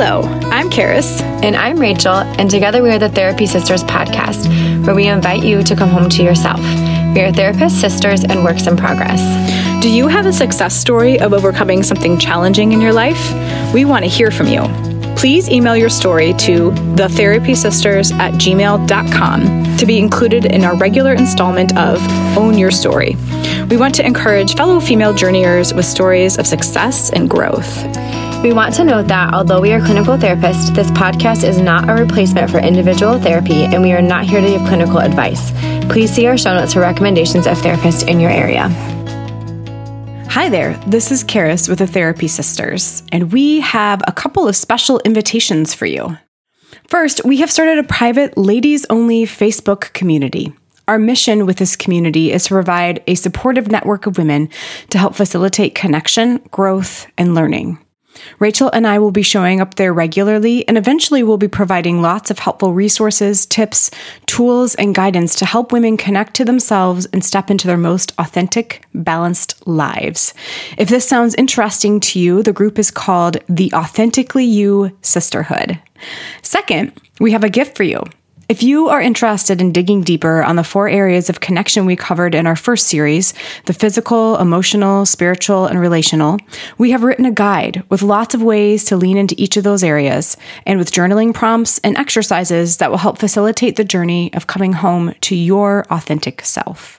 Hello, I'm Karis. And I'm Rachel, and together we are the Therapy Sisters podcast, where we invite you to come home to yourself. We are therapists, sisters, and works in progress. Do you have a success story of overcoming something challenging in your life? We want to hear from you. Please email your story to thetherapysisters at gmail.com to be included in our regular installment of Own Your Story. We want to encourage fellow female journeyers with stories of success and growth. We want to note that although we are clinical therapists, this podcast is not a replacement for individual therapy, and we are not here to give clinical advice. Please see our show notes for recommendations of therapists in your area. Hi there, this is Karis with the Therapy Sisters, and we have a couple of special invitations for you. First, we have started a private ladies only Facebook community. Our mission with this community is to provide a supportive network of women to help facilitate connection, growth, and learning. Rachel and I will be showing up there regularly, and eventually we'll be providing lots of helpful resources, tips, tools, and guidance to help women connect to themselves and step into their most authentic, balanced lives. If this sounds interesting to you, the group is called the Authentically You Sisterhood. Second, we have a gift for you. If you are interested in digging deeper on the four areas of connection we covered in our first series the physical, emotional, spiritual, and relational we have written a guide with lots of ways to lean into each of those areas and with journaling prompts and exercises that will help facilitate the journey of coming home to your authentic self.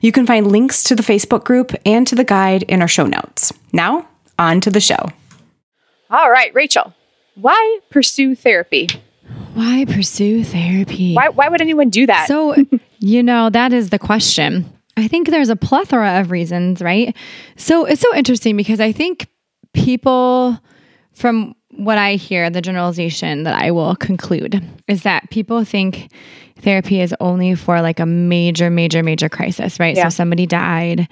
You can find links to the Facebook group and to the guide in our show notes. Now, on to the show. All right, Rachel, why pursue therapy? Why pursue therapy? Why, why would anyone do that? So, you know, that is the question. I think there's a plethora of reasons, right? So it's so interesting because I think people, from what I hear, the generalization that I will conclude is that people think therapy is only for like a major, major, major crisis, right? Yeah. So somebody died,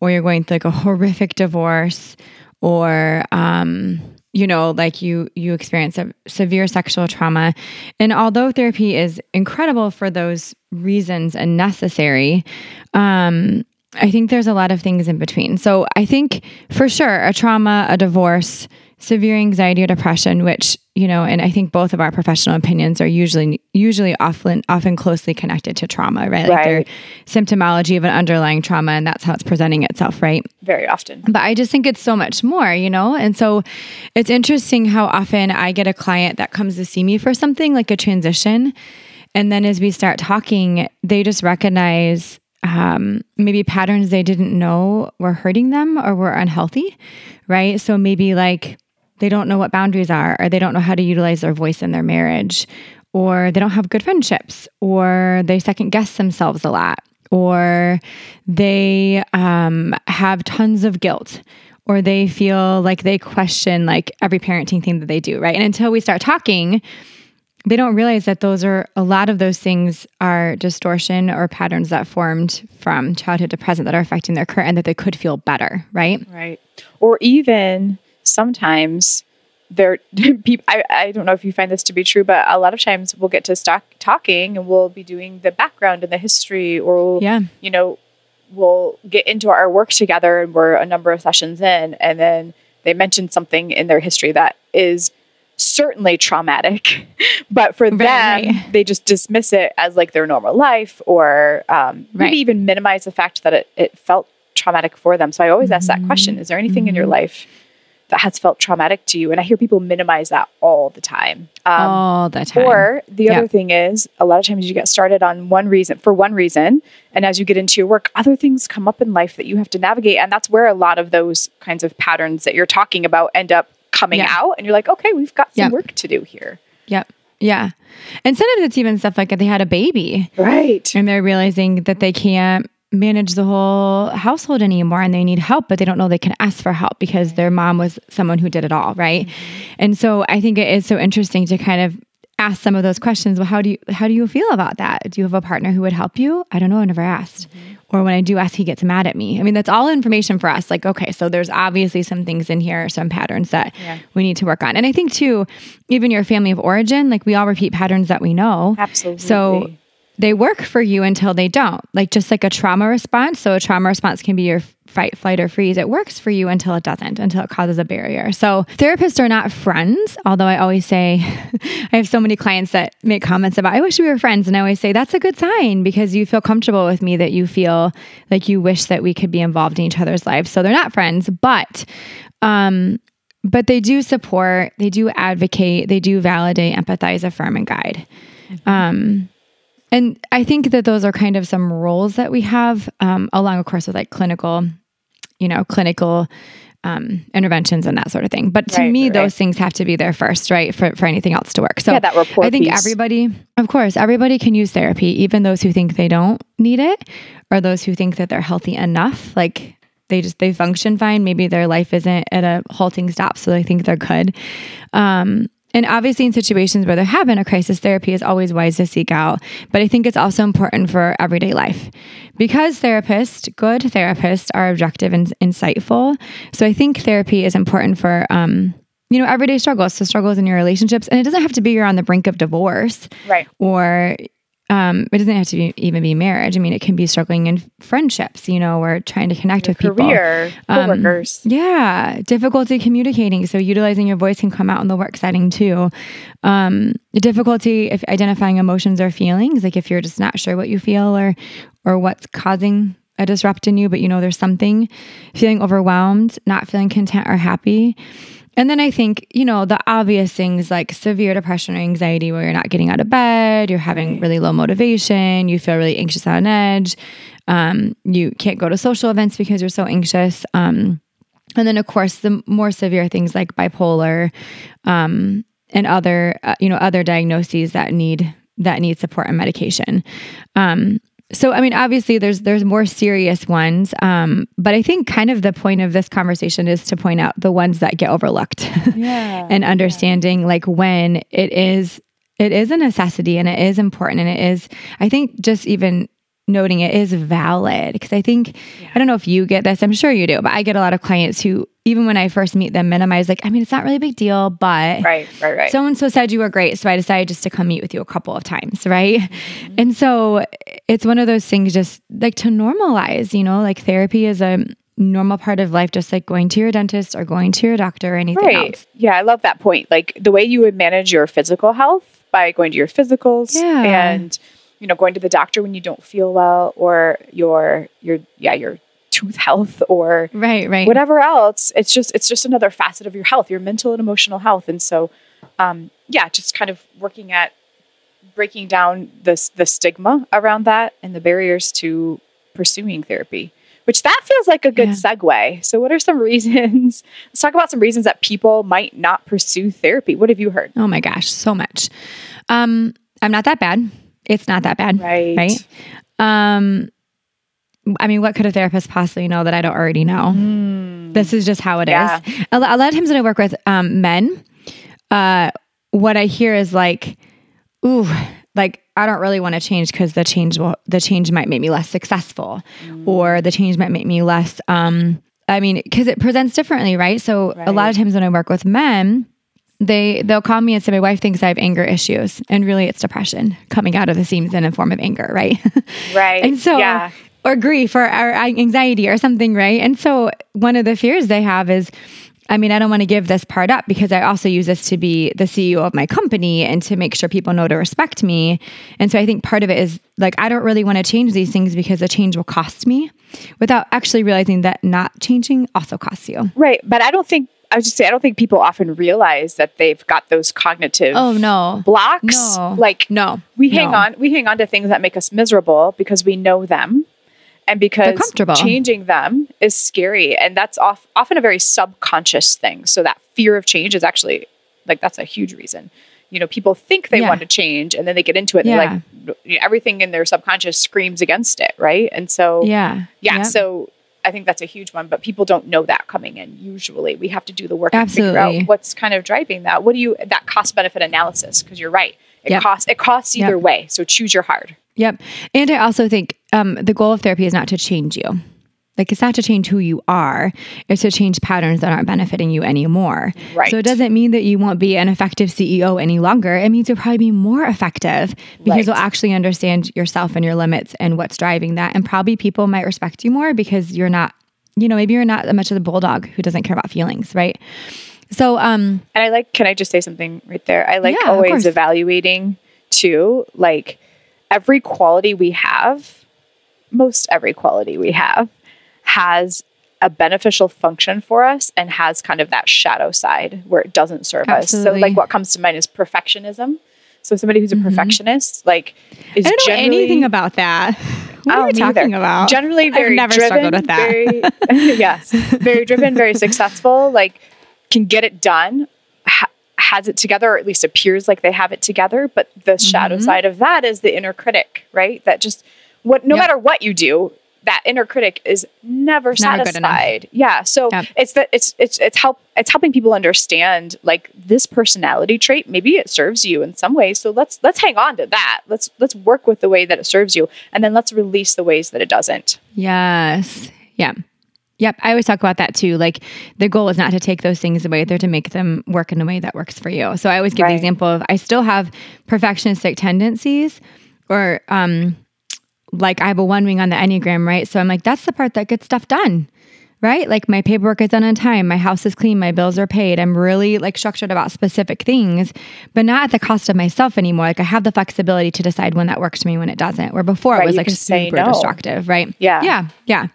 or you're going through like a horrific divorce, or, um, you know like you you experience a severe sexual trauma. And although therapy is incredible for those reasons and necessary um i think there's a lot of things in between. So i think for sure a trauma a divorce severe anxiety or depression which you know and i think both of our professional opinions are usually usually often often closely connected to trauma right like they're Right. symptomology of an underlying trauma and that's how it's presenting itself right Very often. but I just think it's so much more, you know? And so it's interesting how often I get a client that comes to see me for something like a transition. And then as we start talking, they just recognize um, maybe patterns they didn't know were hurting them or were unhealthy, right? So maybe like they don't know what boundaries are, or they don't know how to utilize their voice in their marriage, or they don't have good friendships, or they second guess themselves a lot, or they um, have tons of guilt or they feel like they question like every parenting thing that they do right and until we start talking they don't realize that those are a lot of those things are distortion or patterns that formed from childhood to present that are affecting their current and that they could feel better right Right. Or even sometimes there people I, I don't know if you find this to be true, but a lot of times we'll get to start talking and we'll be doing the background and the history or we'll, Yeah. you know, we'll get into our work together and we're a number of sessions in and then they mention something in their history that is certainly traumatic but for them right. they just dismiss it as like their normal life or um, Right. maybe even minimize the fact that it, it felt traumatic for them so i always ask that question is there anything in your life that has felt traumatic to you and i hear people minimize that all the time um, all the time or the other thing is, a lot of times you get started on one reason for one reason, and as you get into your work, other things come up in life that you have to navigate, and that's where a lot of those kinds of patterns that you're talking about end up coming Yeah. out, and you're like, okay, we've got some Yep. work to do here. yep yeah and sometimes it's even stuff like they had a baby Right. and they're realizing that they can't manage the whole household anymore and they need help but they don't know they can ask for help because their mom was someone who did it all right? Mm-hmm. and so i think it is so interesting to kind of ask some of those questions. Well how do you how do you feel about that? Do you have a partner who would help you? I don't know i never asked. Mm-hmm. Or when i do ask he gets mad at me. I mean that's all information for us. Like okay so there's obviously some things in here some patterns that Yeah. we need to work on. And i think too even your family of origin like we all repeat patterns that we know. Absolutely. so they work for you until they don't. Like just like a trauma response. So a trauma response can be your fight, flight, or freeze. It works for you until it doesn't, until it causes a barrier. So therapists are not friends. Although I always say, I have so many clients that make comments about, I wish we were friends. And I always say, that's a good sign because you feel comfortable with me that you feel like you wish that we could be involved in each other's lives. So they're not friends, but, um, but they do support, they do advocate, they do validate, empathize, affirm, and guide. Mm-hmm. Um, and I think that those are kind of some roles that we have, um, along, of course, with like clinical, you know, clinical um, interventions and that sort of thing. But to Right, me, right, those things have to be there first, right? For, for anything else to work. So Yeah, that rapport I think piece. everybody, of course, everybody can use therapy, even those who think they don't need it or those who think that they're healthy enough. Like they just, they function fine. Maybe their life isn't at a halting stop. So they think they're good. Um, and obviously, in situations where there have been a crisis, therapy is always wise to seek out. But I think it's also important for everyday life because therapists, good therapists, are objective and insightful. So I think therapy is important for, um, you know, everyday struggles. So struggles in your relationships, and it doesn't have to be you're on the brink of divorce, Right. or um, it doesn't have to be, even be marriage. I mean, it can be struggling in friendships, you know, or trying to connect with people. Career, Um, coworkers. Yeah, difficulty communicating. So utilizing your voice can come out in the work setting too. Um, difficulty if identifying emotions or feelings, like if you're just not sure what you feel or or what's causing a disrupt in you, but you know there's something. Feeling overwhelmed, not feeling content or happy. And then I think, you know, the obvious things like severe depression or anxiety where you're not getting out of bed, you're having really low motivation, you feel really anxious on edge, um, you can't go to social events because you're so anxious. Um, and then, of course, the more severe things like bipolar um, and other, uh, you know, other diagnoses that need that need support and medication. Um, so, I mean, obviously, there's there's more serious ones, um, but I think kind of the point of this conversation is to point out the ones that get overlooked, Yeah. and understanding like when it is it is a necessity and it is important and it is. I think just even noting it is valid because I think I don't know if you get this. I'm sure you do, but I get a lot of clients who even when I first meet them minimize like I mean it's not really a big deal, but Right, right, right. so and so said you were great, so I decided just to come meet with you a couple of times, right? Mm-hmm. And so it's one of those things just like to normalize, you know, like therapy is a normal part of life, just like going to your dentist or going to your doctor or anything right. else. Yeah, I love that point. Like the way you would manage your physical health by going to your physicals Yeah. and you know going to the doctor when you don't feel well or your your yeah, your tooth health or Right, right. whatever else. It's just it's just another facet of your health, your mental and emotional health. And so um yeah, just kind of working at breaking down this the stigma around that and the barriers to pursuing therapy. Which that feels like a good Yeah. segue. So what are some reasons? Let's talk about some reasons that people might not pursue therapy. What have you heard? Oh my gosh, so much. Um, I'm not that bad. It's not that bad. Right. Right. Um, I mean, what could a therapist possibly know that I don't already know? This is just how it is. Yeah. A, a lot of times when I work with um, men, uh, what I hear is like, ooh, like I don't really want to change because the change will, the change might make me less successful, or the change might make me less. Um, I mean, because it presents differently, right? So a lot of times when I work with men, they they'll call me and say my wife thinks I have anger issues, and really it's depression coming out of the seams in a form of anger, right? Right. and so yeah. or grief or, or anxiety or something, right? And so one of the fears they have is, I mean, I don't want to give this part up because I also use this to be the CEO of my company and to make sure people know to respect me. And so I think part of it is like, I don't really want to change these things because the change will cost me without actually realizing that not changing also costs you. Right. But I don't think I was just say I don't think people often realize that they've got those cognitive Oh, no. blocks. No. Like No. we hang No. on we hang on to things that make us miserable because we know them and because changing them is scary and that's off, often a very subconscious thing so that fear of change is actually like that's a huge reason you know people think they Yeah. want to change and then they get into it and like everything in their subconscious screams against it right and so Yeah. yeah Yep. so i think that's a huge one but people don't know that coming in usually we have to do the work and figure out what's kind of driving that what do you that cost benefit analysis because you're right it Yep. costs it costs either Yep. way so choose your hard Yep. And I also think um, the goal of therapy is not to change you. Like it's not to change who you are, it's to change patterns that aren't benefiting you anymore. Right. So it doesn't mean that you won't be an effective CEO any longer. It means you'll probably be more effective because Right. you'll actually understand yourself and your limits and what's driving that. And probably people might respect you more because you're not, you know, maybe you're not that much of the bulldog who doesn't care about feelings, right? So um And I like, can I just say something right there? I like Yeah, always evaluating too, like every quality we have, most every quality we have, has a beneficial function for us and has kind of that shadow side where it doesn't serve us. So, like, what comes to mind is perfectionism. So, somebody who's a perfectionist, like, is I don't know anything about that. What are you talking either. about? Generally, very I've never driven, struggled with that. Very, yes, very driven, very successful. Like can get it done, ha- has it together, or at least appears like they have it together. But the Mm-hmm. shadow side of that is the inner critic, right? That just what, no Yep. matter what you do, that inner critic is never satisfied. Yeah, so Yep. it's that it's it's it's help it's helping people understand like this personality trait. Maybe it serves you in some way, so let's let's hang on to that. Let's let's work with the way that it serves you, and then let's release the ways that it doesn't. Yes. Yeah. Yep. I always talk about that too. Like the goal is not to take those things away, they're to make them work in a way that works for you. So I always give Right. the example of I still have perfectionistic tendencies or um like I have a one wing on the Enneagram, right? So I'm like, that's the part that gets stuff done. Right? Like my paperwork is done on time, my house is clean, my bills are paid. I'm really like structured about specific things, but not at the cost of myself anymore. Like I have the flexibility to decide when that works for me, when it doesn't. Where before Right, it was like super no. destructive, right? Yeah. Yeah. Yeah.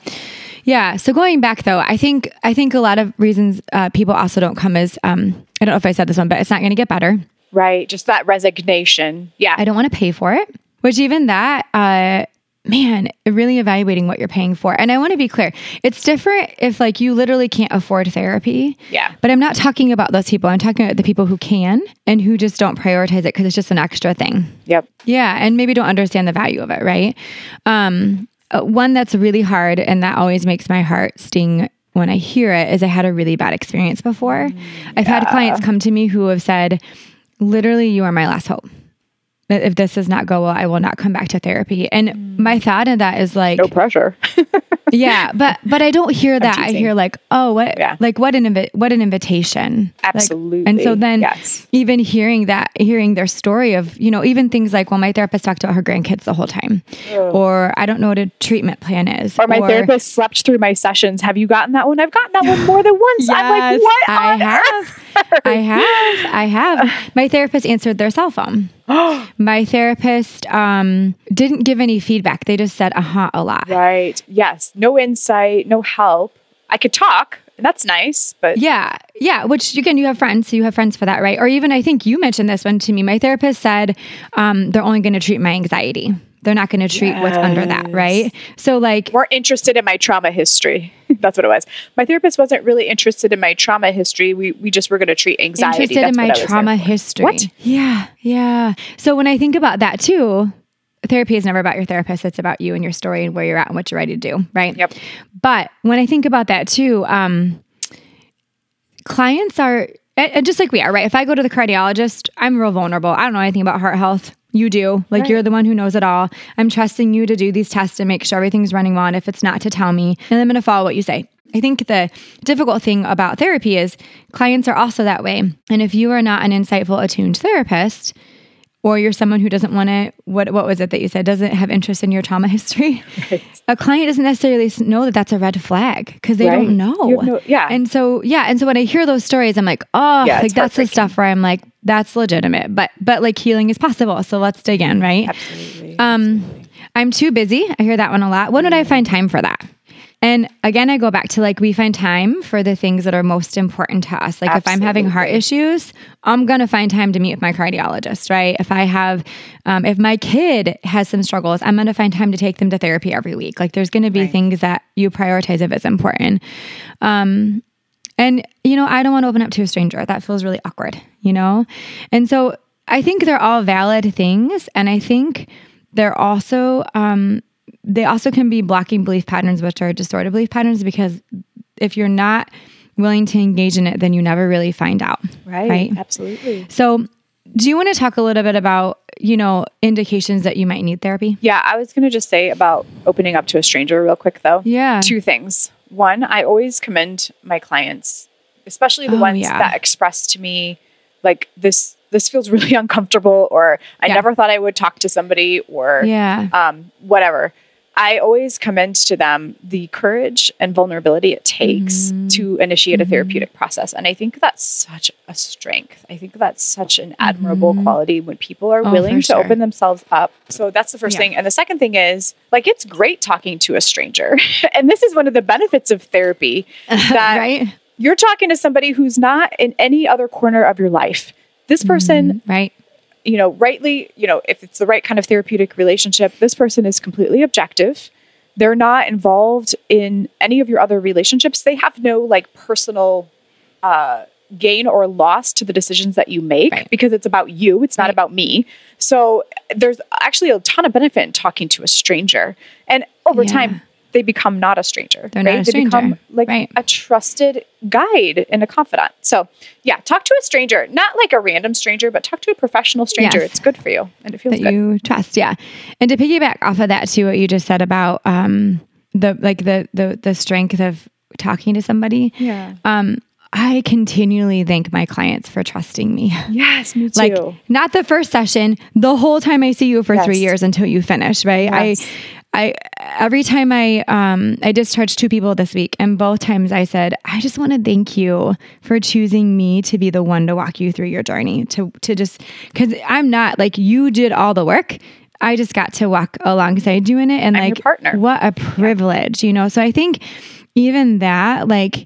Yeah. So going back though, I think I think a lot of reasons uh, people also don't come is um, I don't know if I said this one, but it's not going to get better. Right, just that resignation. Yeah, I don't want to pay for it. Which even that, uh, man, really evaluating what you're paying for. And I want to be clear, it's different if like you literally can't afford therapy. Yeah. But I'm not talking about those people. I'm talking about the people who can and who just don't prioritize it because it's just an extra thing. yep. Yeah, and maybe don't understand the value of it, right? Um, uh, one that's really hard and that always makes my heart sting when I hear it is I had a really bad experience before. I've had clients come to me who have said, literally, you are my last hope. That If this does not go well, I will not come back to therapy. And mm. my thought in that is like, No pressure. yeah, but but I don't hear that. I hear like, oh, what, Yeah. like what an invi- what an invitation. Like, Absolutely. and so then, Yes. even hearing that, hearing their story of, you know, even things like, well, my therapist talked about her grandkids the whole time, or I don't know what a treatment plan is, or my therapist slept through my sessions. Have you gotten that one? I've gotten that one more than once. I'm like, what? I on have. I have. I have. My therapist answered their cell phone. My therapist um, didn't give any feedback. They just said, uh huh, a lot. Right. Yes. No insight, no help. I could talk, that's nice, but Yeah. Yeah. Which again, you have friends. So you have friends for that, right? Or even I think you mentioned this one to me. My therapist said um, they're only going to treat my anxiety. They're not going to treat what's under that, right? So, like, weren't interested in my trauma history. that's what it was. My therapist wasn't really interested in my trauma history. We we just were going to treat anxiety. interested That's in my what I was there trauma history. What? Yeah. Yeah. So, when I think about that too, therapy is never about your therapist. It's about you and your story and where you're at and what you're ready to do, right? Yep. But when I think about that too, um, clients are and just like we are, right? If I go to the cardiologist, I'm real vulnerable. I don't know anything about heart health. You do. Like you're the one who knows it all. I'm trusting you to do these tests and make sure everything's running well. And if it's not, to tell me. And I'm going to follow what you say. I think the difficult thing about therapy is clients are also that way. And if you are not an insightful, attuned therapist, or you're someone who doesn't want to what what was it that you said? Doesn't have interest in your trauma history? A client doesn't necessarily know that that's a red flag because they Right. don't know. no- yeah. and so yeah and so when i hear those stories i'm like oh Yeah, like that's the stuff where i'm like that's legitimate. But but like healing is possible so let's dig in right? Absolutely. um i'm too busy. I hear that one a lot. When would i find time for that and again, I go back to like we find time for the things that are most important to us. Like if I'm having heart issues, I'm gonna find time to meet with my cardiologist, right? If I have, um, if my kid has some struggles, I'm gonna find time to take them to therapy every week. Like there's gonna be things that you prioritize if it's important. Um, and you know, I don't want to open up to a stranger. That feels really awkward, you know? And so I think they're all valid things. And I think they're also um they also can be blocking belief patterns, which are distorted belief patterns, because if you're not willing to engage in it, then you never really find out. right. Right. Absolutely. So, do you want to talk a little bit about, you know, indications that you might need therapy? Yeah, I was going to just say about opening up to a stranger real quick though. Yeah. Two things. One, I always commend my clients, especially the Oh, ones yeah. that express to me like this this feels really uncomfortable or I Yeah. never thought I would talk to somebody or Yeah. um, whatever. I always commend to them the courage and vulnerability it takes Mm-hmm. to initiate a therapeutic process. And I think that's such a strength. I think that's such an admirable quality when people are Mm-hmm. Oh, willing for to sure. open themselves up. So that's the first Yeah. thing. And the second thing is like, it's great talking to a stranger. and this is one of the benefits of therapy that right? you're talking to somebody who's not in any other corner of your life. This person Right. you know, rightly, you know, if it's the right kind of therapeutic relationship, this person is completely objective. They're not involved in any of your other relationships. They have no like personal uh, gain or loss to the decisions that you make Right. because it's about you. It's not Right. about me. So there's actually a ton of benefit in talking to a stranger. And over Yeah. time, they become not a stranger. They're right? not a stranger. They become like Right. a trusted guide and a confidant. So yeah, talk to a stranger, not like a random stranger, but talk to a professional stranger. Yes. It's good for you and it feels that good. you trust. Yeah. And to piggyback off of that too, what you just said about um the like the the the strength of talking to somebody. yeah. Um I continually thank my clients for trusting me. Yes, me too. like not the first session, the whole time I see you for three years until you finish, right? Yes. I I every time I um I discharged two people this week and both times I said, I just want to thank you for choosing me to be the one to walk you through your journey to to just cuz I'm not like you did all the work. I just got to walk alongside you in it and I'm like partner. what a privilege, you know. So I think even that like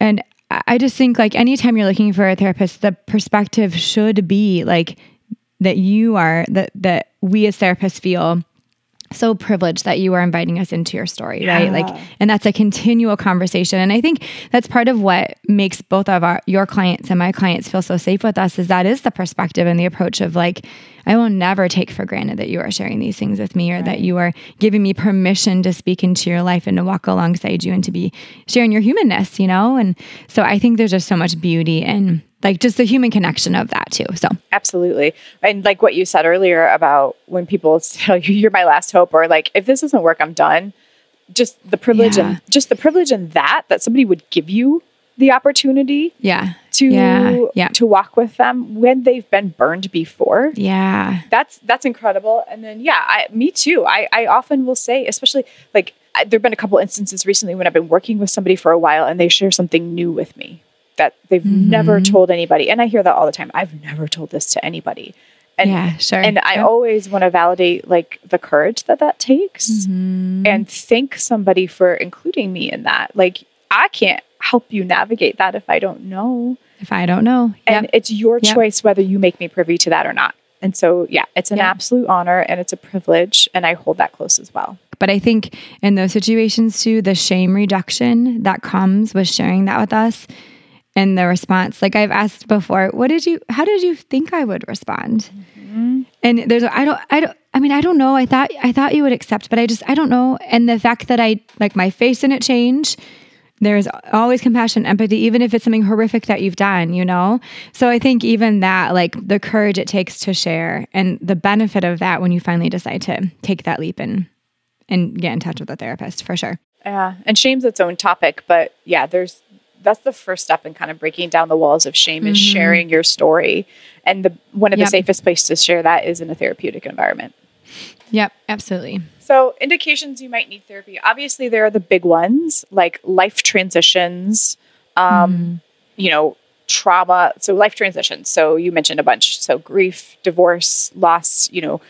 and I- I just think like anytime you're looking for a therapist, the perspective should be like that you are that that we as therapists feel so privileged that you are inviting us into your story, right? Like and that's a continual conversation. And I think that's part of what makes both of our your clients and my clients feel so safe with us is that is the perspective and the approach of like I will never take for granted that you are sharing these things with me or that you are giving me permission to speak into your life and to walk alongside you and to be sharing your humanness, you know? And so I think there's just so much beauty in like just the human connection of that too. So Absolutely. And like what you said earlier about when people tell you you're my last hope or like if this doesn't work, I'm done. Just the privilege Yeah. and just the privilege in that that somebody would give you the opportunity yeah. to Yeah. Yeah. to walk with them when they've been burned before. Yeah. That's that's incredible. And then yeah, I, me too. I I often will say, especially like there've been a couple instances recently when I've been working with somebody for a while and they share something new with me that they've Mm-hmm. never told anybody. And I hear that all the time. I've never told this to anybody. And Yeah, sure. and I Yep. always want to validate like the courage that that takes Mm-hmm. and thank somebody for including me in that. Like I can't help you navigate that if I don't know. If I don't know. And it's your Yep. choice whether you make me privy to that or not. And so, yeah, it's an Yep. absolute honor and it's a privilege. And I hold that close as well. But I think in those situations too, the shame reduction that comes with sharing that with us and the response, like I've asked before, what did you, how did you think I would respond? Mm-hmm. And there's, I don't, I don't, I mean, I don't know. I thought, I thought you would accept, but I just, I don't know. And the fact that I, like my face didn't change, there's always compassion, empathy, even if it's something horrific that you've done, you know? So I think even that, like the courage it takes to share and the benefit of that when you finally decide to take that leap and, and get in touch with a therapist for sure. Yeah. And shame's its own topic. But yeah, there's, that's the first step in kind of breaking down the walls of shame is sharing your story. And the one of Yep. the safest places to share that is in a therapeutic environment. Yep, absolutely. So, indications you might need therapy. Obviously, there are the big ones like life transitions, um, you know, trauma. So, life transitions. So, you mentioned a bunch. So, grief, divorce, loss, you know,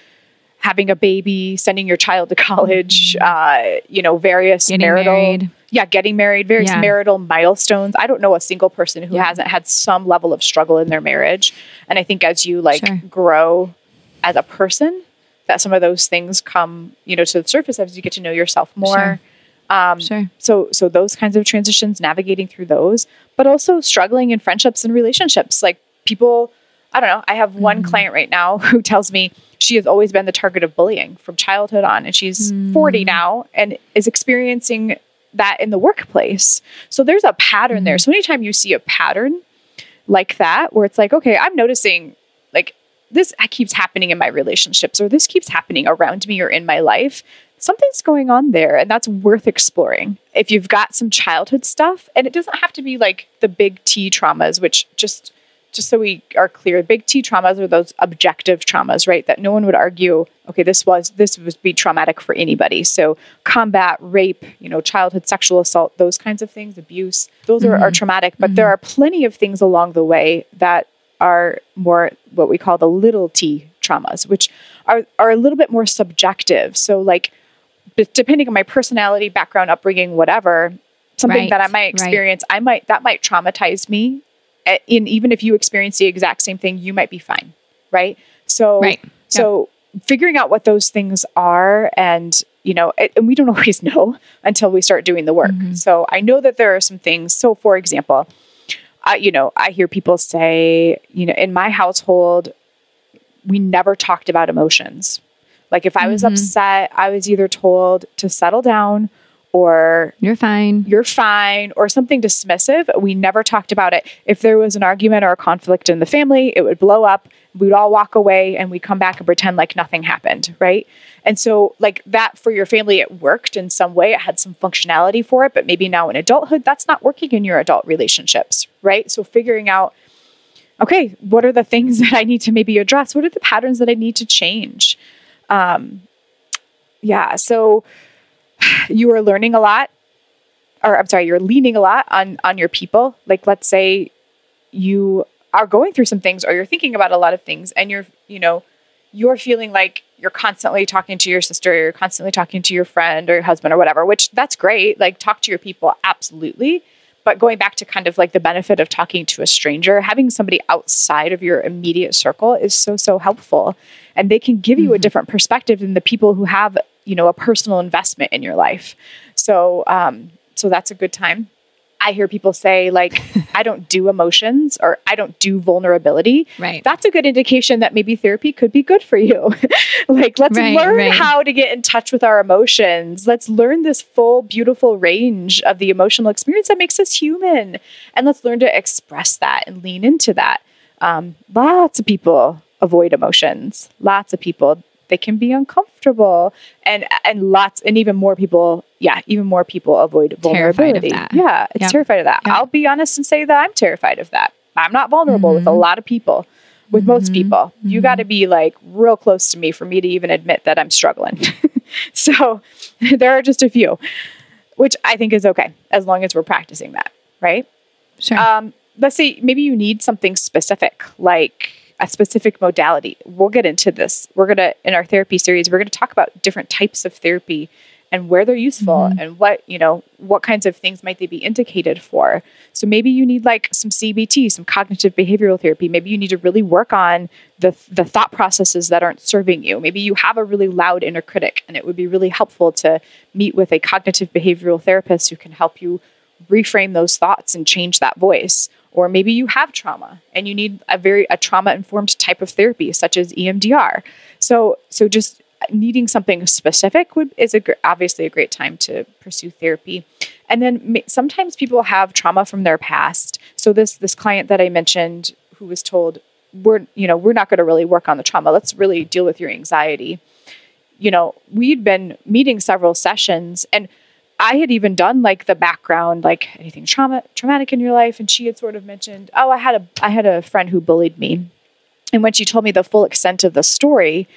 having a baby, sending your child to college, uh, you know, various Getting marital. married. Yeah, getting married, various Yeah. marital milestones. I don't know a single person who Yeah. hasn't had some level of struggle in their marriage. And I think as you like Sure. grow as a person, that some of those things come, you know, to the surface as you get to know yourself more. Sure. Um, Sure. So, so those kinds of transitions, navigating through those, but also struggling in friendships and relationships. Like people, I don't know. I have one client right now who tells me she has always been the target of bullying from childhood on, and she's 40 now and is experiencing that in the workplace. So there's a pattern there. Mm-hmm. So anytime you see a pattern like that, where it's like, okay, I'm noticing like this keeps happening in my relationships or this keeps happening around me or in my life something's going on there and that's worth exploring if you've got some childhood stuff and it doesn't have to be like the big t traumas which just just so we are clear big t traumas are those objective traumas right that no one would argue okay this was this would be traumatic for anybody so combat rape you know childhood sexual assault those kinds of things abuse those mm-hmm. are, are traumatic but mm-hmm. there are plenty of things along the way that are more what we call the little t traumas, which are, are a little bit more subjective. So, like, depending on my personality, background, upbringing, whatever, something right, that I might experience, right. I might, that might traumatize me. In even if you experience the exact same thing, you might be fine. Right. So, right. so figuring out what those things are and you know and we don't always know until we start doing the work mm-hmm. so i know that there are some things so for example I, you know, I hear people say, you know, in my household, we never talked about emotions. Like if I was mm-hmm. upset, I was either told to settle down or you're fine. You're fine or something dismissive. We never talked about it. If there was an argument or a conflict in the family, it would blow up. We'd all walk away and we'd come back and pretend like nothing happened, right? And so like that for your family it worked in some way. It had some functionality for it, but maybe now in adulthood that's not working in your adult relationships, right? So figuring out okay, what are the things that I need to maybe address? What are the patterns that I need to change? Um yeah, so you are learning a lot or I'm sorry, you're leaning a lot on on your people. Like let's say you are going through some things or you're thinking about a lot of things and you're, you know, you're feeling like you're constantly talking to your sister, you're constantly talking to your friend or your husband or whatever, which that's great. Like talk to your people absolutely. But going back to kind of like the benefit of talking to a stranger, having somebody outside of your immediate circle is so so helpful and they can give you mm-hmm. a different perspective than the people who have you know a personal investment in your life so um so that's a good time I hear people say like I don't do emotions or I don't do vulnerability. Right. That's a good indication that maybe therapy could be good for you. like let's right, learn right. how to get in touch with our emotions. Let's learn this full beautiful range of the emotional experience that makes us human. And let's learn to express that and lean into that. Um, lots of people avoid emotions. Lots of people they can be uncomfortable and and lots and even more people yeah even more people avoid vulnerability yeah it's yep. terrified of that yep. i'll be honest and say that i'm terrified of that i'm not vulnerable mm-hmm. with a mm-hmm. lot of people with mm-hmm. most people mm-hmm. you got to be like real close to me for me to even admit that i'm struggling so there are just a few which i think is okay as long as we're practicing that right sure um, let's say maybe you need something specific like a specific modality. We'll get into this. We're going to, in our therapy series, we're going to talk about different types of therapy and where they're useful mm-hmm. and what, you know, what kinds of things might they be indicated for. So maybe you need like some CBT, some cognitive behavioral therapy. Maybe you need to really work on the, the thought processes that aren't serving you. Maybe you have a really loud inner critic and it would be really helpful to meet with a cognitive behavioral therapist who can help you reframe those thoughts and change that voice or maybe you have trauma and you need a very a trauma informed type of therapy such as EMDR so so just needing something specific would is a obviously a great time to pursue therapy. And then sometimes people have trauma from their past. So this this client that i mentioned who was told we're you know we're not going to really work on the trauma. Let's really deal with your anxiety. You know we'd been meeting several sessions and I had even done like the background, like anything trauma traumatic in your life, and she had sort of mentioned, oh, I had a I had a friend who bullied me, and when she told me the full extent of the story,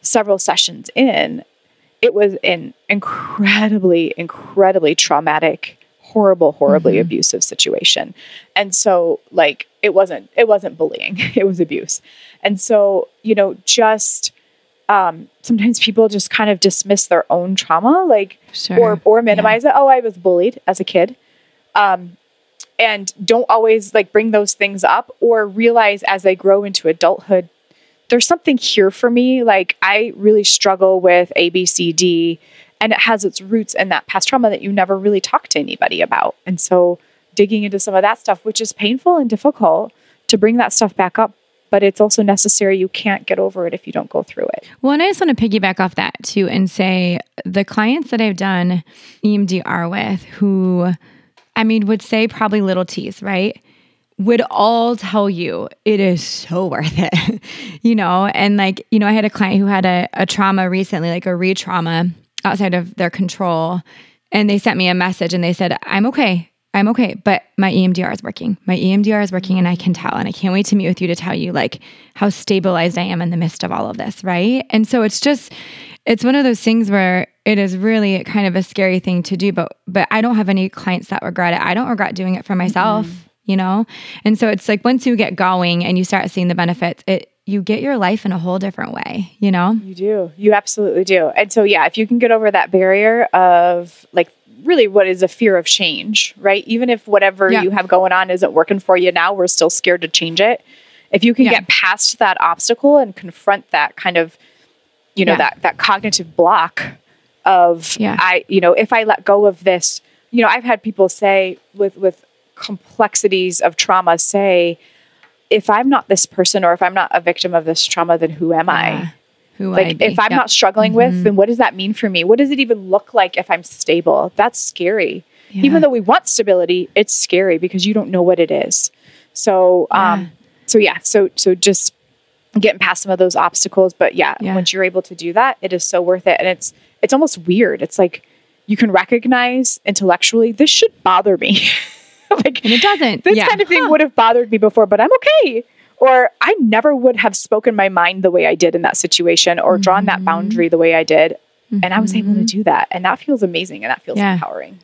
several sessions in, it was an incredibly, incredibly traumatic, horrible, horribly mm-hmm. abusive situation, and so like it wasn't it wasn't bullying, it was abuse, and so you know just um, sometimes people just kind of dismiss their own trauma, like sure. or or minimize yeah. it. Oh, I was bullied as a kid, um, and don't always like bring those things up or realize as they grow into adulthood, there's something here for me. Like I really struggle with ABCD, and it has its roots in that past trauma that you never really talked to anybody about, and so digging into some of that stuff, which is painful and difficult to bring that stuff back up but it's also necessary. You can't get over it if you don't go through it. Well, and I just want to piggyback off that too and say the clients that I've done EMDR with who, I mean, would say probably little T's, right? would all tell you it is so worth it, you know? And like, you know, I had a client who had a, a trauma recently, like a re trauma outside of their control. And they sent me a message and they said, I'm okay. I'm okay, but my EMDR is working. My EMDR is working and I can tell. And I can't wait to meet with you to tell you like how stabilized I am in the midst of all of this. Right. And so it's just, it's one of those things where it is really kind of a scary thing to do, but, but I don't have any clients that regret it. I don't regret doing it for myself, mm-hmm. you know? And so it's like once you get going and you start seeing the benefits, it, you get your life in a whole different way, you know? You do. You absolutely do. And so, yeah, if you can get over that barrier of like really what is a fear of change, right? Even if whatever yeah. you have going on isn't working for you now, we're still scared to change it. If you can yeah. get past that obstacle and confront that kind of, you know, yeah. that that cognitive block of I, you know, if I let go of this, you know, I've had people say with with complexities of trauma say, if I'm not this person or if I'm not a victim of this trauma, then who am I? Who like if i'm yep. not struggling mm-hmm. with then what does that mean for me? What does it even look like if i'm stable? That's scary. Yeah. even though we want stability it's scary because you don't know what it is. So yeah. um so yeah. So so just getting past some of those obstacles. But yeah, yeah. once you're able to do that it is so worth it. And it's it's almost weird. It's like you can recognize intellectually this should bother me. Like and it doesn't. this kind of thing huh. would have bothered me before but i'm okay or I never would have spoken my mind the way I did in that situation or mm-hmm. drawn that boundary the way I did. Mm-hmm. And I was able to mm-hmm. do that. And that feels amazing and that feels yeah. empowering.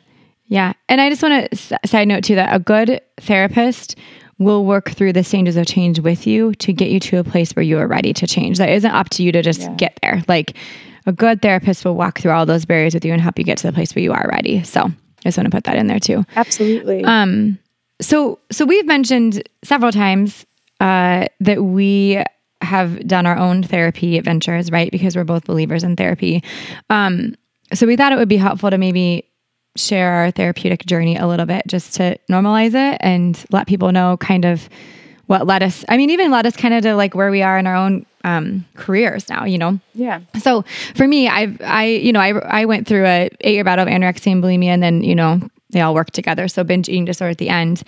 Yeah. And I just want to side note too that a good therapist will work through the stages of change with you to get you to a place where you are ready to change. That isn't up to you to just yeah. get there. Like a good therapist will walk through all those barriers with you and help you get to the place where you are ready. So I just want to put that in there too. Absolutely. Um, so so we've mentioned several times uh, that we have done our own therapy adventures, right? Because we're both believers in therapy. Um, so we thought it would be helpful to maybe share our therapeutic journey a little bit just to normalize it and let people know kind of what led us i mean even led us kind of to like where we are in our own um, careers now you know yeah so for me i've i you know i, I went through a eight year battle of anorexia and bulimia and then you know they all work together so binge eating disorder at the end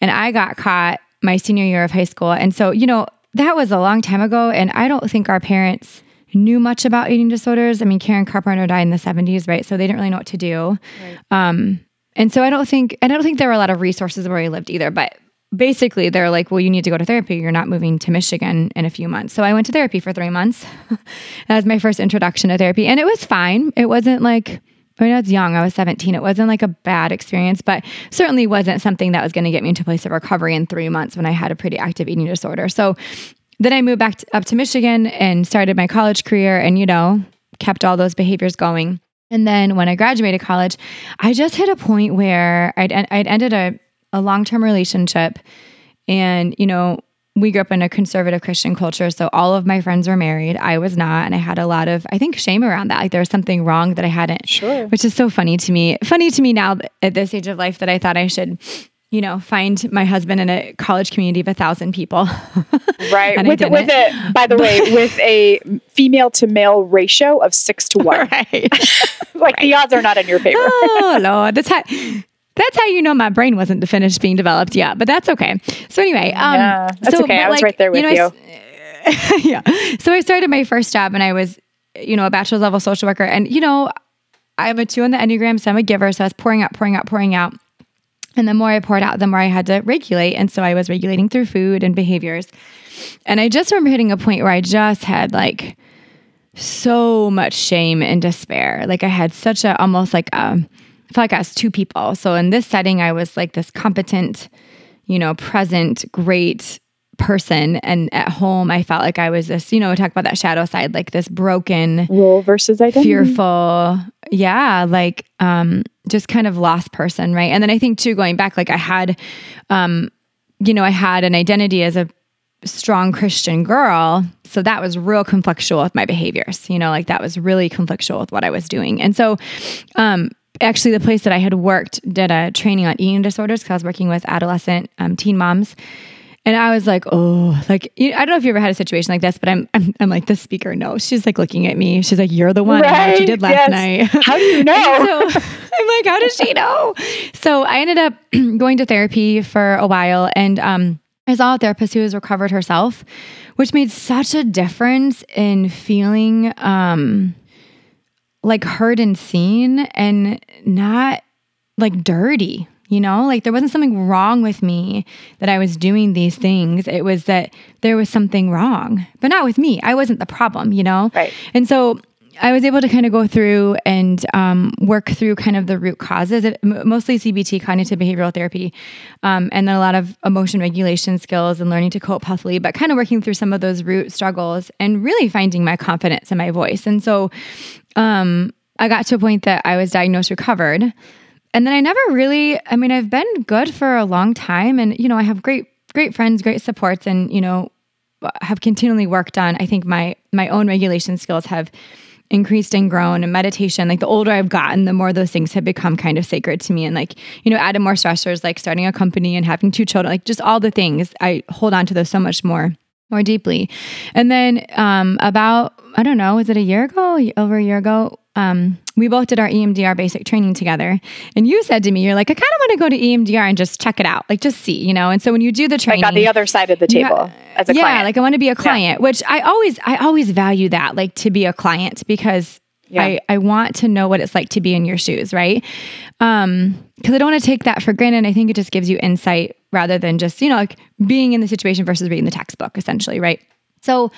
and i got caught my senior year of high school. And so, you know, that was a long time ago. And I don't think our parents knew much about eating disorders. I mean, Karen Carpenter died in the 70s, right? So they didn't really know what to do. Right. Um, and so I don't think, and I don't think there were a lot of resources where we lived either. But basically, they're like, well, you need to go to therapy. You're not moving to Michigan in a few months. So I went to therapy for three months. that was my first introduction to therapy. And it was fine. It wasn't like, Mean, I was young. I was 17. It wasn't like a bad experience, but certainly wasn't something that was going to get me into a place of recovery in three months when I had a pretty active eating disorder. So then I moved back to, up to Michigan and started my college career and, you know, kept all those behaviors going. And then when I graduated college, I just hit a point where I'd, I'd ended a, a long term relationship. And, you know, we grew up in a conservative Christian culture. So all of my friends were married. I was not. And I had a lot of, I think, shame around that. Like there was something wrong that I hadn't. Sure. Which is so funny to me. Funny to me now at this age of life that I thought I should, you know, find my husband in a college community of a thousand people. right. with, a, with a, by the way, with a female to male ratio of six to one. Right. like right. the odds are not in your favor. oh, Lord. That's how that's how you know my brain wasn't finished being developed yet, but that's okay. So anyway, um, yeah, that's so, okay. I was like, right there with you. Know, you. yeah. So I started my first job, and I was, you know, a bachelor's level social worker, and you know, I have a two on the enneagram, so I'm a giver. So I was pouring out, pouring out, pouring out. And the more I poured out, the more I had to regulate. And so I was regulating through food and behaviors. And I just remember hitting a point where I just had like so much shame and despair. Like I had such a almost like a felt like I was two people. So in this setting, I was like this competent, you know, present, great person. And at home, I felt like I was this, you know, talk about that shadow side, like this broken role versus identity. Fearful. Yeah. Like um just kind of lost person. Right. And then I think too, going back, like I had um, you know, I had an identity as a strong Christian girl. So that was real conflictual with my behaviors, you know, like that was really conflictual with what I was doing. And so, um, actually the place that I had worked did a training on eating disorders because I was working with adolescent um, teen moms. And I was like, oh, like you I don't know if you ever had a situation like this, but I'm I'm, I'm like the speaker knows. She's like looking at me. She's like, "You're the one. I know what you did last yes. night." How do you know? so I'm like, "How does she know?" So I ended up going to therapy for a while, and um, I saw a therapist who has recovered herself, which made such a difference in feeling um, like heard and seen, and not like dirty you know, like there wasn't something wrong with me that I was doing these things. It was that there was something wrong, but not with me. I wasn't the problem, you know? Right. And so I was able to kind of go through and um, work through kind of the root causes, it, mostly CBT, cognitive behavioral therapy, um, and then a lot of emotion regulation skills and learning to cope healthily, but kind of working through some of those root struggles and really finding my confidence in my voice. And so um, I got to a point that I was diagnosed recovered and then I never really, I mean, I've been good for a long time and, you know, I have great, great friends, great supports and, you know, have continually worked on, I think my, my own regulation skills have increased and grown and meditation like the older i've gotten the more those things have become kind of sacred to me and like you know added more stressors like starting a company and having two children like just all the things i hold on to those so much more more deeply and then um about i don't know was it a year ago over a year ago um, we both did our EMDR basic training together. And you said to me, you're like, I kind of want to go to EMDR and just check it out, like just see, you know? And so when you do the training, like on the other side of the table as a yeah, client. like I want to be a client, yeah. which I always, I always value that, like to be a client because yeah. I, I want to know what it's like to be in your shoes, right? Um, because I don't want to take that for granted. I think it just gives you insight rather than just, you know, like being in the situation versus reading the textbook, essentially, right? So,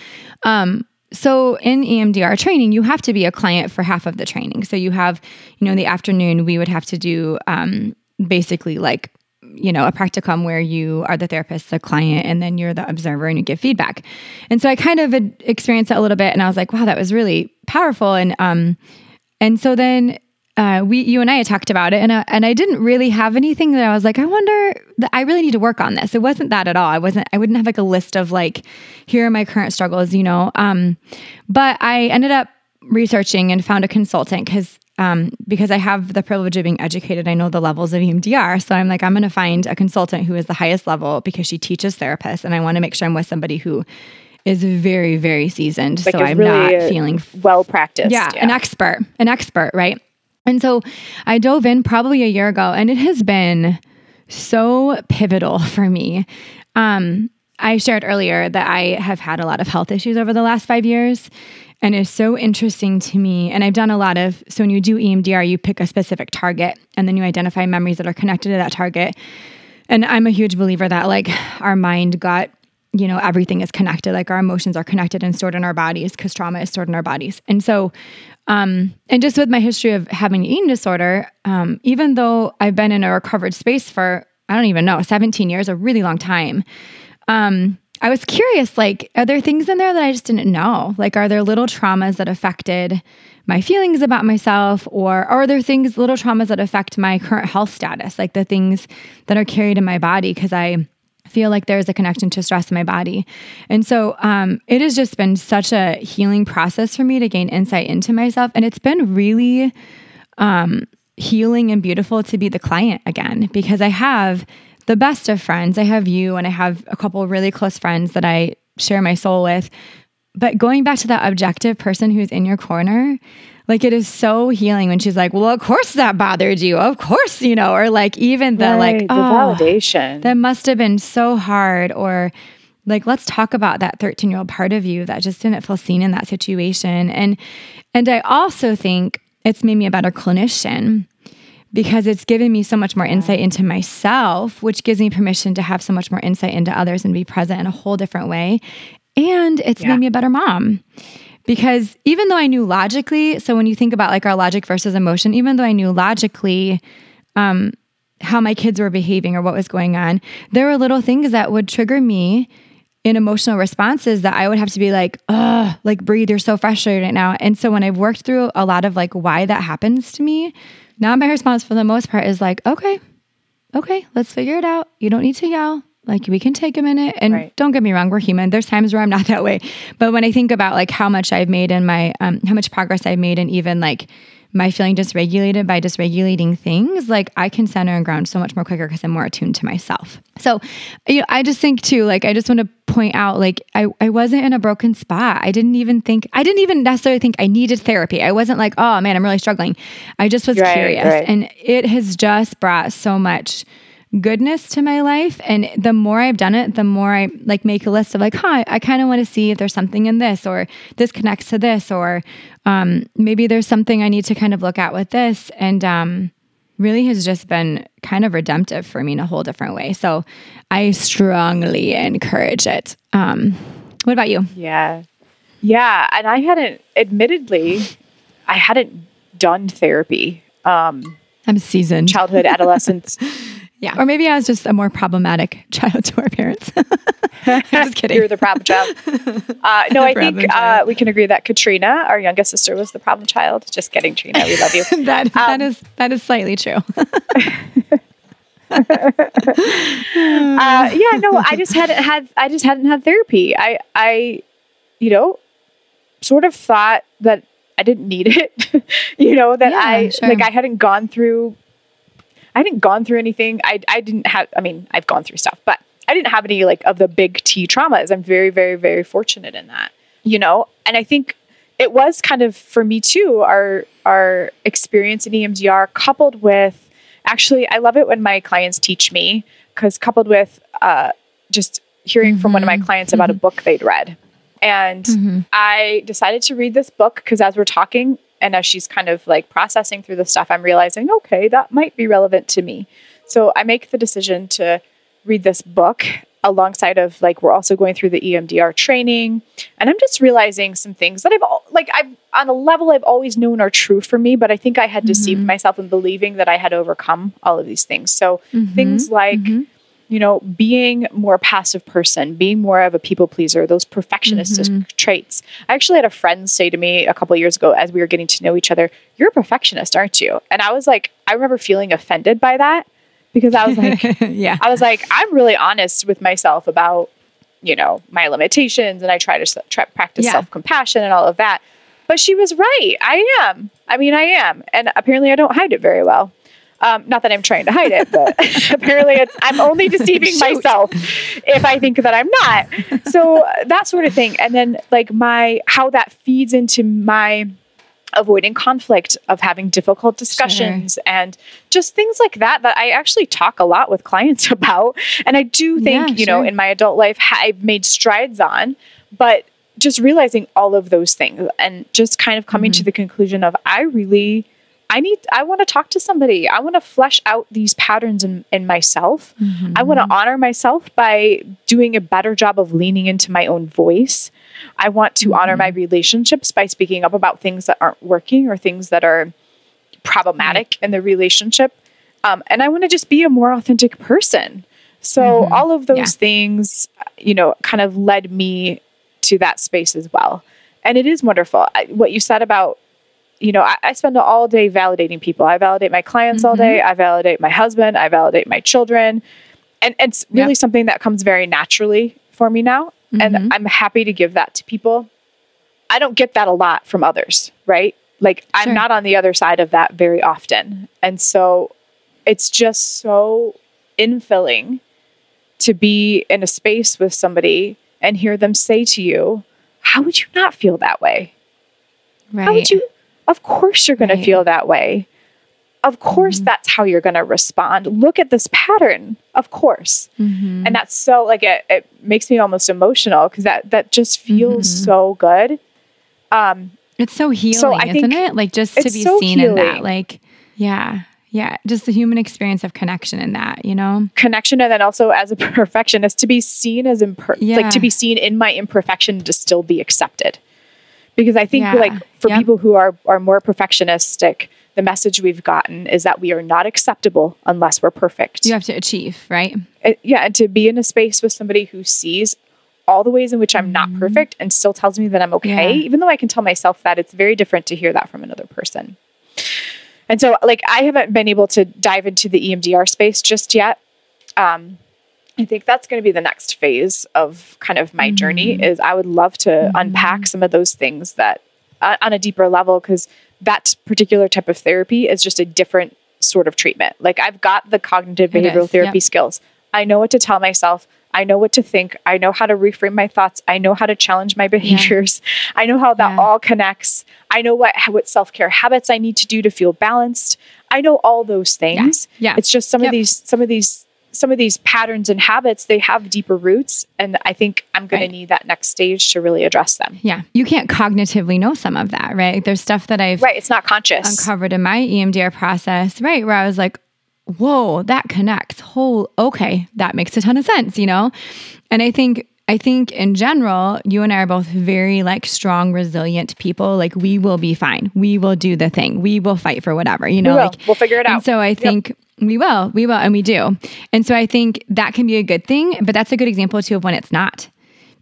um, so in EMDR training, you have to be a client for half of the training. So you have, you know, in the afternoon, we would have to do um, basically like, you know, a practicum where you are the therapist, the client, and then you're the observer and you give feedback. And so I kind of experienced that a little bit, and I was like, wow, that was really powerful. And um, and so then uh, we, you and I had talked about it, and uh, and I didn't really have anything that I was like, I wonder that I really need to work on this. It wasn't that at all. I wasn't. I wouldn't have like a list of like, here are my current struggles, you know. Um, but I ended up researching and found a consultant because um, because I have the privilege of being educated, I know the levels of EMDR. So I'm like, I'm going to find a consultant who is the highest level because she teaches therapists, and I want to make sure I'm with somebody who is very, very seasoned. Like so I'm really not feeling well practiced. Yeah, yeah, an expert, an expert, right? And so I dove in probably a year ago, and it has been so pivotal for me. Um, I shared earlier that I have had a lot of health issues over the last five years. And it's so interesting to me. And I've done a lot of, so when you do EMDR, you pick a specific target and then you identify memories that are connected to that target. And I'm a huge believer that like our mind, got you know, everything is connected. Like our emotions are connected and stored in our bodies because trauma is stored in our bodies. And so um, and just with my history of having eating disorder, um, even though I've been in a recovered space for, I don't even know, 17 years, a really long time, um, I was curious like, are there things in there that I just didn't know? Like, are there little traumas that affected my feelings about myself? Or, are there things, little traumas that affect my current health status? Like the things that are carried in my body because I, feel like there's a connection to stress in my body. And so um, it has just been such a healing process for me to gain insight into myself. And it's been really um, healing and beautiful to be the client again because I have the best of friends. I have you, and I have a couple really close friends that I share my soul with. But going back to that objective person who's in your corner, like it is so healing when she's like, "Well, of course that bothered you. Of course, you know." Or like even the right, like the oh, validation. That must have been so hard or like let's talk about that 13-year-old part of you that just didn't feel seen in that situation. And and I also think it's made me a better clinician because it's given me so much more insight into myself, which gives me permission to have so much more insight into others and be present in a whole different way. And it's yeah. made me a better mom because even though I knew logically, so when you think about like our logic versus emotion, even though I knew logically um, how my kids were behaving or what was going on, there were little things that would trigger me in emotional responses that I would have to be like, ugh, like breathe, you're so frustrated right now. And so when I've worked through a lot of like why that happens to me, now my response for the most part is like, okay, okay, let's figure it out. You don't need to yell. Like we can take a minute and right. don't get me wrong, we're human. There's times where I'm not that way. But when I think about like how much I've made in my um how much progress I've made and even like my feeling dysregulated by dysregulating things, like I can center and ground so much more quicker because I'm more attuned to myself. So, you know, I just think too, like, I just want to point out, like, I, I wasn't in a broken spot. I didn't even think, I didn't even necessarily think I needed therapy. I wasn't like, oh man, I'm really struggling. I just was Right, curious. right. And it has just brought so much goodness to my life and the more i've done it the more i like make a list of like huh i kind of want to see if there's something in this or this connects to this or um, maybe there's something i need to kind of look at with this and um, really has just been kind of redemptive for me in a whole different way so i strongly encourage it um, what about you Yeah. Yeah. And I hadn't, admittedly, I hadn't done therapy. Um, i'm seasoned childhood, adolescence. Yeah or maybe i was just a more problematic child to our parents i'm just kidding You're the problem child. Uh, no, I think uh, we can agree that Katrina, our youngest sister, was the problem child. Just kidding, Trina. We love you. that that Um, is that is slightly true uh, yeah, no, I just hadn't had I just hadn't had therapy. I I you know sort of thought that I didn't need it. you know that Yeah, I sure. like I hadn't gone through I hadn't gone through anything. I I didn't have I mean, I've gone through stuff, but I didn't have any like of the big T traumas. I'm very very very fortunate in that. You know, and I think it was kind of for me too our our experience in EMDR coupled with actually I love it when my clients teach me because coupled with uh, just hearing from one of my mm-hmm. clients about a mm-hmm. book they'd read and mm-hmm. I decided to read this book because as we're talking and as she's kind of like processing through the stuff I'm realizing okay that might be relevant to me. So I make the decision to read this book alongside of like we're also going through the EMDR training. And I'm just realizing some things that I've like I've on a level I've always known are true for me but I think I had deceived mm-hmm. myself in believing that I had overcome all of these things. So mm-hmm. things like mm-hmm. You know being more passive person being more of a people pleaser those perfectionist mm-hmm. traits I actually had a friend say to me a couple of years ago as we were getting to know each other you're a perfectionist aren't you and I was like I remember feeling offended by that because I was like yeah I was like, I'm really honest with myself about, you know, my limitations, and I try to try, practice Yeah. self compassion and all of that. But she was right. I am. I mean, I am, and apparently, I don't hide it very well. Um, not that I'm trying to hide it, but apparently, it's I'm only deceiving myself if I think that I'm not. So that sort of thing, and then like my how that feeds into my avoiding conflict of having difficult discussions and just things like that that I actually talk a lot with clients about. And I do think Yeah, you know in my adult life I've made strides on but just realizing all of those things and just kind of coming to the conclusion of I really I need I want to talk to somebody. I want to flesh out these patterns in, in myself. I want to mm-hmm. honor myself by doing a better job of leaning into my own voice. I want to honor my mm-hmm. relationships by speaking up about things that aren't working or things that are problematic in the relationship. Um, and I want to just be a more authentic person. So mm-hmm. all of those Yeah. things, you know, kind of led me to that space as well. And it is wonderful. I, what you said about, you know, I, I spend all day validating people. I validate my clients all day. Mm-hmm. I validate my husband. I validate my children. And, and it's really Yeah. something that comes very naturally for me now. And mm-hmm. I'm happy to give that to people. I don't get that a lot from others, right? Like I'm not on the other side of that very often. And so it's just so infilling to be in a space with somebody and hear them say to you, How would you not feel that way? right How would you? Of course, you're going Right. to feel that way. Of course, mm-hmm. that's how you're going to respond. Look at this pattern. Of course. Mm-hmm. And that's so like it, it makes me almost emotional because that that just feels mm-hmm. so good. Um, It's so healing, So isn't it? Like just to be so seen in that. Like, yeah. Yeah. Just the human experience of connection in that, you know? connection and then also as a perfectionist to be seen as imper- Yeah. like to be seen in my imperfection to still be accepted because i think Yeah. like for Yep. people who are are more perfectionistic the message we've gotten is that we are not acceptable unless we're perfect You have to achieve, right? Uh, yeah and to be in a space with somebody who sees all the ways in which i'm not perfect and still tells me that i'm okay Mm-hmm. Yeah. even though i can tell myself that it's very different to hear that from another person and so like i haven't been able to dive into the emdr space just yet um, I think that's going to be the next phase of kind of my journey is I would love to unpack some of those things that uh, on a deeper level because that particular type of therapy is just a different sort of treatment. Like I've got the cognitive It behavioral is, therapy yep. skills. I know what to tell myself. I know what to think. I know how to reframe my thoughts. I know how to challenge my behaviors. I know how that Yeah. all connects. I know what what self-care habits I need to do to feel balanced. I know all those things. Yeah. It's just some Yep. of these some of these some of these patterns and habits they have deeper roots and I think I'm going Right. to need that next stage to really address them. Yeah. You can't cognitively know some of that, right? There's stuff that I've Right, it's not conscious. uncovered in my EMDR process, right? Where I was like, whoa, that connects. Whole okay, that makes a ton of sense, you know? And I think I think in general, you and I are both very like strong, resilient people. Like we will be fine. We will do the thing. We will fight for whatever, you know, will. like We'll figure it out. So I think we will, we will, and we do. And so I think that can be a good thing, but that's a good example too of when it's not.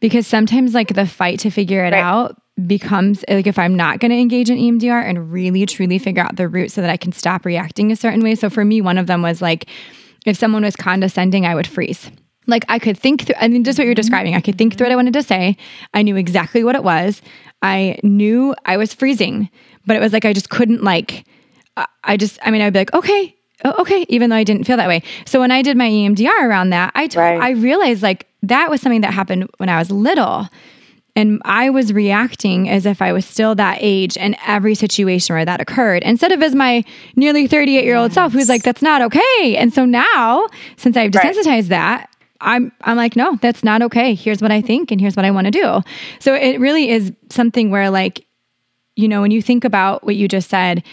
Because sometimes like the fight to figure it Right. out becomes like if I'm not going to engage in EMDR and really truly figure out the root so that I can stop reacting a certain way. So for me, one of them was like if someone was condescending, I would freeze. Like I could think through, I mean, just what you're mm-hmm. describing. I could think through what I wanted to say. I knew exactly what it was. I knew I was freezing, but it was like I just couldn't like, I- just, I mean, I'd be like, okay, okay, even though I didn't feel that way. So when I did my EMDR around that, I, t- Right. I realized like that was something that happened when I was little. And I was reacting as if I was still that age in every situation where that occurred, instead of as my nearly 38 year old self who's like, that's not okay. And so now, since I've Right. desensitized that, I'm I'm like, no, that's not okay. Here's what I think and here's what I want to do. So it really is something where like, you know, when you think about what you just said,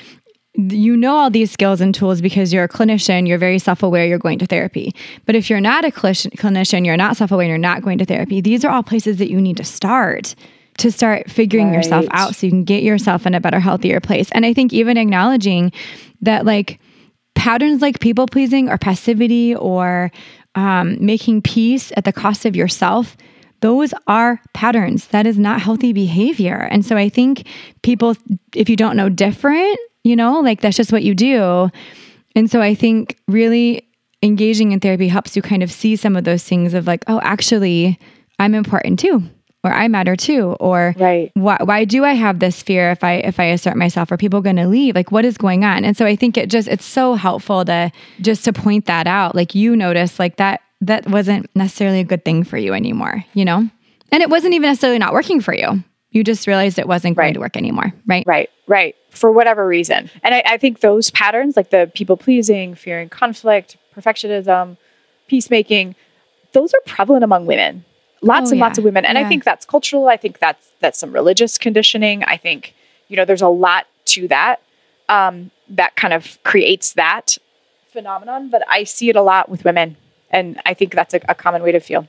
you know all these skills and tools because you're a clinician, you're very self aware, you're going to therapy. But if you're not a clinician, clinician you're not self aware, you're not going to therapy, these are all places that you need to start to start figuring yourself out so you can get yourself in a better, healthier place. And I think even acknowledging that, like, patterns like people pleasing or passivity or um, making peace at the cost of yourself those are patterns. That is not healthy behavior. And so i think people if you don't know different you know like that's just what you do. And so i think really engaging in therapy helps you kind of see some of those things of like oh actually i'm important too or i matter too or Right. why, why do I have this fear if I if I assert myself? Are people going to leave? Like, what is going on? And so I think it just it's so helpful to just to point that out. Like you notice, like that that wasn't necessarily a good thing for you anymore. You know, and it wasn't even necessarily not working for you. You just realized it wasn't going to work anymore, right? Right, right. For whatever reason. And I, I think those patterns, like the people pleasing, fearing conflict, perfectionism, peacemaking, those are prevalent among women. Lots Oh, and yeah. lots of women. And I think that's cultural. I think that's that's some religious conditioning. I think, you know, there's a lot to that um, that kind of creates that phenomenon. But I see it a lot with women. And I think that's a, a common way to feel.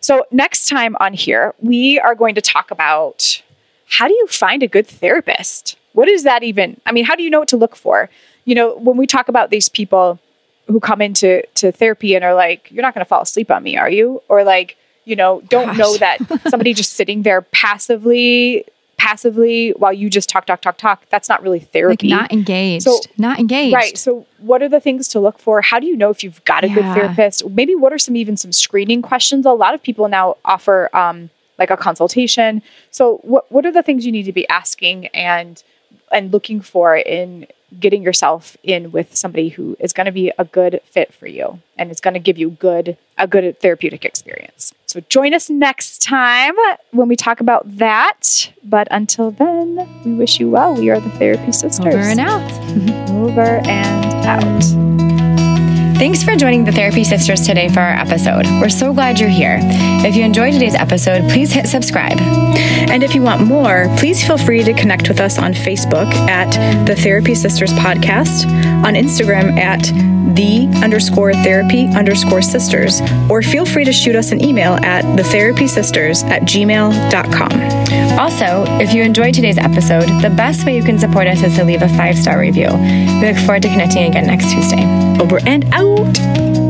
So next time on here, we are going to talk about how do you find a good therapist? What is that even? I mean, how do you know what to look for? You know, when we talk about these people who come into to therapy and are like, "You're not going to fall asleep on me, are you?" Or like, you know, don't Gosh. know that somebody just sitting there passively, passively while you just talk, talk, talk, talk. That's not really Like therapy. not engaged, So- not engaged. Right. So, what are the things to look for? How do you know if you've got a good therapist? Maybe what are some even some screening questions? A lot of people now offer um, like a consultation. So, what what are the things you need to be asking and and looking for in getting yourself in with somebody who is going to be a good fit for you and is going to give you good a good therapeutic experience. So join us next time when we talk about that. But until then, we wish you well. We are the Therapy Sisters Over and out. over and out. Thanks for joining the Therapy Sisters today for our episode. We're so glad you're here. If you enjoyed today's episode, please hit subscribe. And if you want more, please feel free to connect with us on Facebook at the Therapy Sisters Podcast, on Instagram at the underscore therapy underscore sisters, or feel free to shoot us an email at thetherapysisters at gmail.com. Also, if you enjoyed today's episode, the best way you can support us is to leave a five star review. We look forward to connecting again next Tuesday. Over and out.